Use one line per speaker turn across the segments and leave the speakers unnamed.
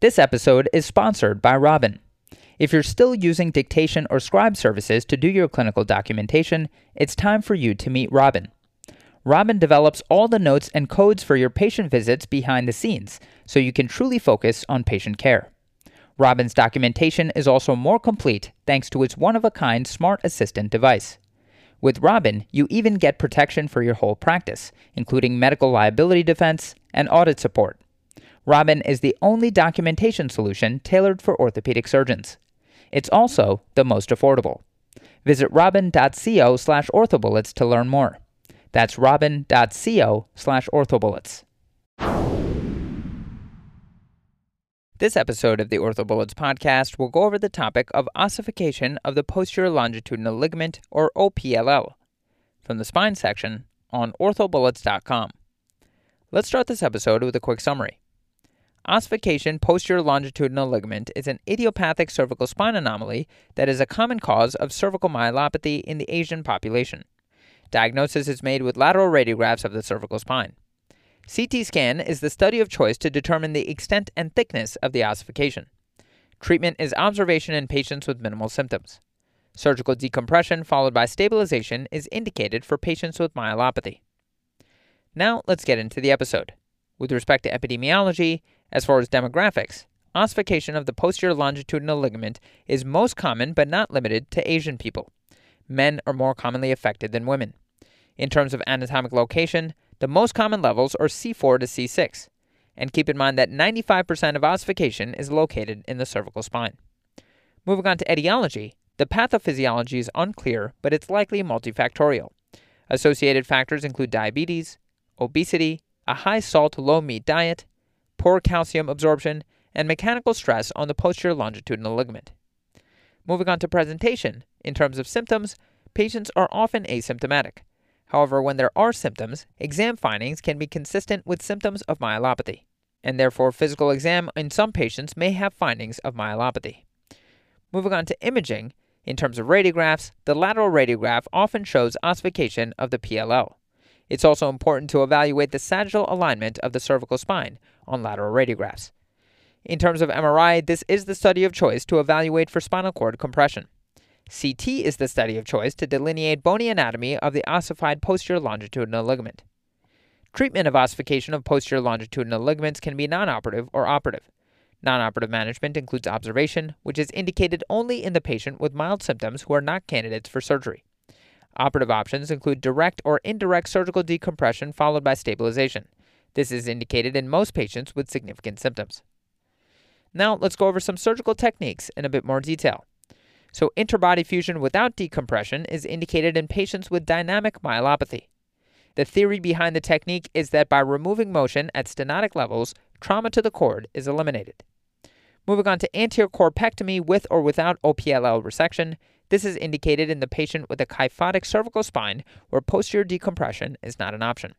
This episode is sponsored by Robin. If you're still using dictation or scribe services to do your clinical documentation, it's time for you to meet Robin. Robin develops all the notes and codes for your patient visits behind the scenes so you can truly focus on patient care. Robin's documentation is also more complete thanks to its one of a kind smart assistant device. With Robin, you even get protection for your whole practice, including medical liability defense and audit support. Robin is the only documentation solution tailored for orthopedic surgeons. It's also the most affordable. Visit robin.co slash orthobullets to learn more. That's robin.co slash orthobullets. This episode of the OrthoBullets podcast will go over the topic of ossification of the posterior longitudinal ligament, or OPLL, from the spine section on orthobullets.com. Let's start this episode with a quick summary. Ossification posterior longitudinal ligament is an idiopathic cervical spine anomaly that is a common cause of cervical myelopathy in the Asian population. Diagnosis is made with lateral radiographs of the cervical spine. CT scan is the study of choice to determine the extent and thickness of the ossification. Treatment is observation in patients with minimal symptoms. Surgical decompression followed by stabilization is indicated for patients with myelopathy. Now let's get into the episode. With respect to epidemiology, as far as demographics, ossification of the posterior longitudinal ligament is most common but not limited to Asian people. Men are more commonly affected than women. In terms of anatomic location, the most common levels are C4 to C6, and keep in mind that 95% of ossification is located in the cervical spine. Moving on to etiology, the pathophysiology is unclear, but it's likely multifactorial. Associated factors include diabetes, obesity, a high salt, low meat diet, poor calcium absorption, and mechanical stress on the posterior longitudinal ligament. Moving on to presentation, in terms of symptoms, patients are often asymptomatic. However, when there are symptoms, exam findings can be consistent with symptoms of myelopathy, and therefore physical exam in some patients may have findings of myelopathy. Moving on to imaging, in terms of radiographs, the lateral radiograph often shows ossification of the PLL. It's also important to evaluate the sagittal alignment of the cervical spine on lateral radiographs. In terms of MRI, this is the study of choice to evaluate for spinal cord compression. CT is the study of choice to delineate bony anatomy of the ossified posterior longitudinal ligament. Treatment of ossification of posterior longitudinal ligaments can be non-operative or operative. Non-operative management includes observation, which is indicated only in the patient with mild symptoms who are not candidates for surgery. Operative options include direct or indirect surgical decompression followed by stabilization. This is indicated in most patients with significant symptoms. Now, let's go over some surgical techniques in a bit more detail. So, interbody fusion without decompression is indicated in patients with dynamic myelopathy. The theory behind the technique is that by removing motion at stenotic levels, trauma to the cord is eliminated. Moving on to anterior corpectomy with or without OPLL resection, this is indicated in the patient with a kyphotic cervical spine where posterior decompression is not an option.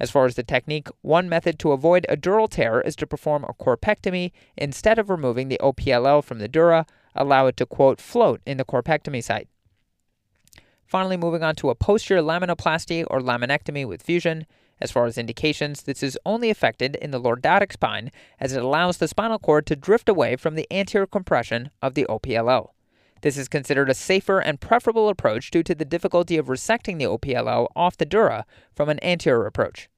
As far as the technique, one method to avoid a dural tear is to perform a corpectomy instead of removing the OPLL from the dura allow it to, quote, float in the corpectomy site. Finally, moving on to a posterior laminoplasty or laminectomy with fusion. As far as indications, this is only affected in the lordotic spine as it allows the spinal cord to drift away from the anterior compression of the OPLL. This is considered a safer and preferable approach due to the difficulty of resecting the OPLL off the dura from an anterior approach.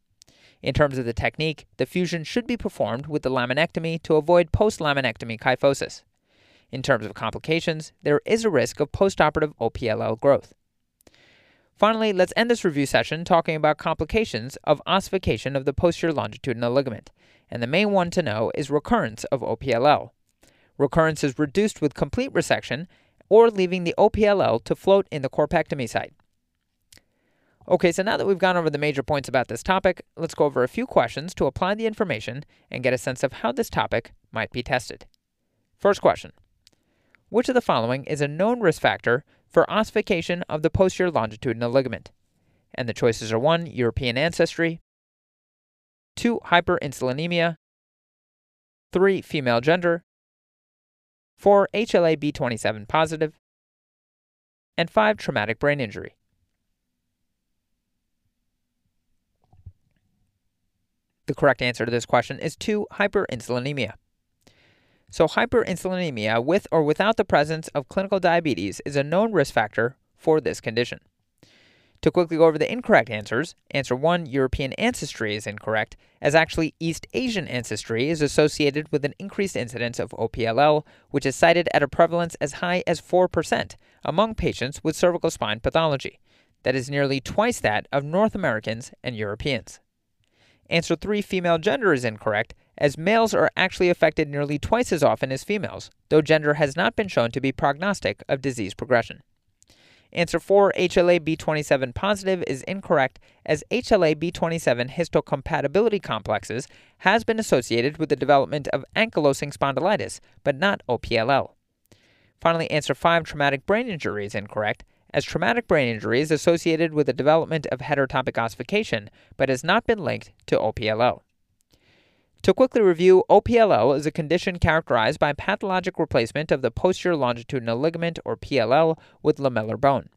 In terms of the technique, the fusion should be performed with the laminectomy to avoid post laminectomy kyphosis. In terms of complications, there is a risk of postoperative OPLL growth. Finally, let's end this review session talking about complications of ossification of the posterior longitudinal ligament, and the main one to know is recurrence of OPLL. Recurrence is reduced with complete resection or leaving the OPLL to float in the corpectomy site. Okay, so now that we've gone over the major points about this topic, let's go over a few questions to apply the information and get a sense of how this topic might be tested. First question which of the following is a known risk factor for ossification of the posterior longitudinal ligament? And the choices are 1. European ancestry, 2. Hyperinsulinemia, 3. Female gender, 4. HLA B27 positive, and 5. Traumatic brain injury. The correct answer to this question is 2. Hyperinsulinemia. So, hyperinsulinemia with or without the presence of clinical diabetes is a known risk factor for this condition. To quickly go over the incorrect answers, answer 1, European ancestry is incorrect, as actually East Asian ancestry is associated with an increased incidence of OPLL, which is cited at a prevalence as high as 4% among patients with cervical spine pathology. That is nearly twice that of North Americans and Europeans. Answer 3, female gender is incorrect, as males are actually affected nearly twice as often as females, though gender has not been shown to be prognostic of disease progression. Answer 4, HLA B27 positive is incorrect as HLA B27 histocompatibility complexes has been associated with the development of ankylosing spondylitis, but not OPLL. Finally, answer 5, traumatic brain injury is incorrect as traumatic brain injury is associated with the development of heterotopic ossification, but has not been linked to OPLL. To quickly review, OPLL is a condition characterized by pathologic replacement of the posterior longitudinal ligament, or PLL, with lamellar bone.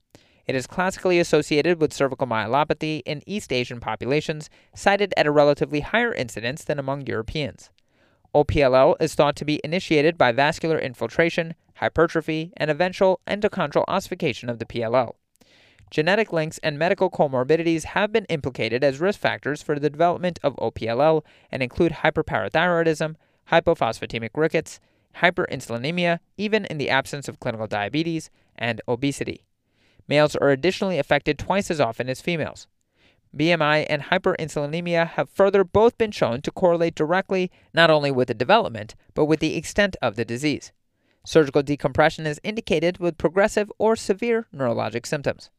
It is classically associated with cervical myelopathy in East Asian populations, cited at a relatively higher incidence than among Europeans. OPLL is thought to be initiated by vascular infiltration, hypertrophy, and eventual endochondral ossification of the PLL. Genetic links and medical comorbidities have been implicated as risk factors for the development of OPLL and include hyperparathyroidism, hypophosphatemic rickets, hyperinsulinemia, even in the absence of clinical diabetes, and obesity. Males are additionally affected twice as often as females. BMI and hyperinsulinemia have further both been shown to correlate directly not only with the development, but with the extent of the disease. Surgical decompression is indicated with progressive or severe neurologic symptoms.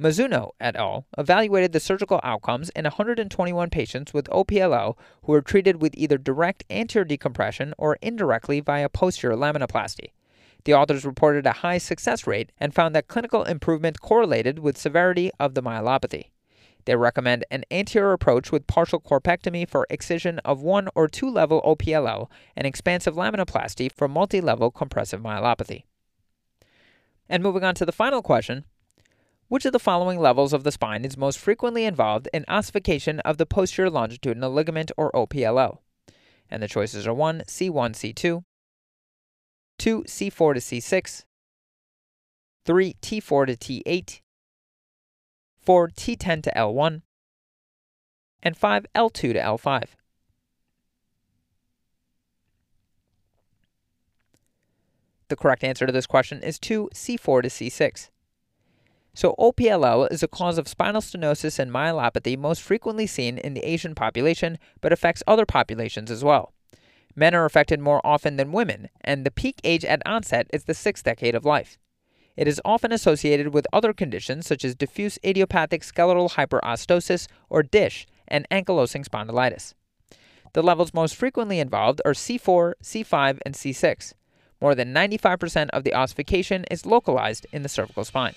Mizuno et al. evaluated the surgical outcomes in 121 patients with OPLL who were treated with either direct anterior decompression or indirectly via posterior laminoplasty. The authors reported a high success rate and found that clinical improvement correlated with severity of the myelopathy. They recommend an anterior approach with partial corpectomy for excision of one or two level OPLL and expansive laminoplasty for multi level compressive myelopathy. And moving on to the final question which of the following levels of the spine is most frequently involved in ossification of the posterior longitudinal ligament or OPLL? And the choices are 1. C1, C2, 2. C4 to C6, 3. T4 to T8, 4. T10 to L1, and 5. L2 to L5. The correct answer to this question is 2. C4 to C6. So, OPLL is a cause of spinal stenosis and myelopathy most frequently seen in the Asian population, but affects other populations as well. Men are affected more often than women, and the peak age at onset is the sixth decade of life. It is often associated with other conditions such as diffuse idiopathic skeletal hyperostosis, or DISH, and ankylosing spondylitis. The levels most frequently involved are C4, C5, and C6. More than 95% of the ossification is localized in the cervical spine.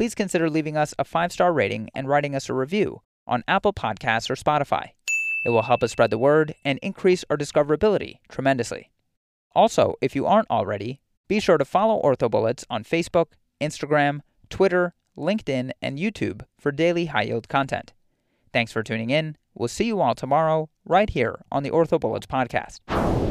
please consider leaving us a five star rating and writing us a review on Apple Podcasts or Spotify. It will help us spread the word and increase our discoverability tremendously. Also, if you aren't already, be sure to follow OrthoBullets on Facebook, Instagram, Twitter, LinkedIn, and YouTube for daily high yield content. Thanks for tuning in. We'll see you all tomorrow, right here on the OrthoBullets podcast.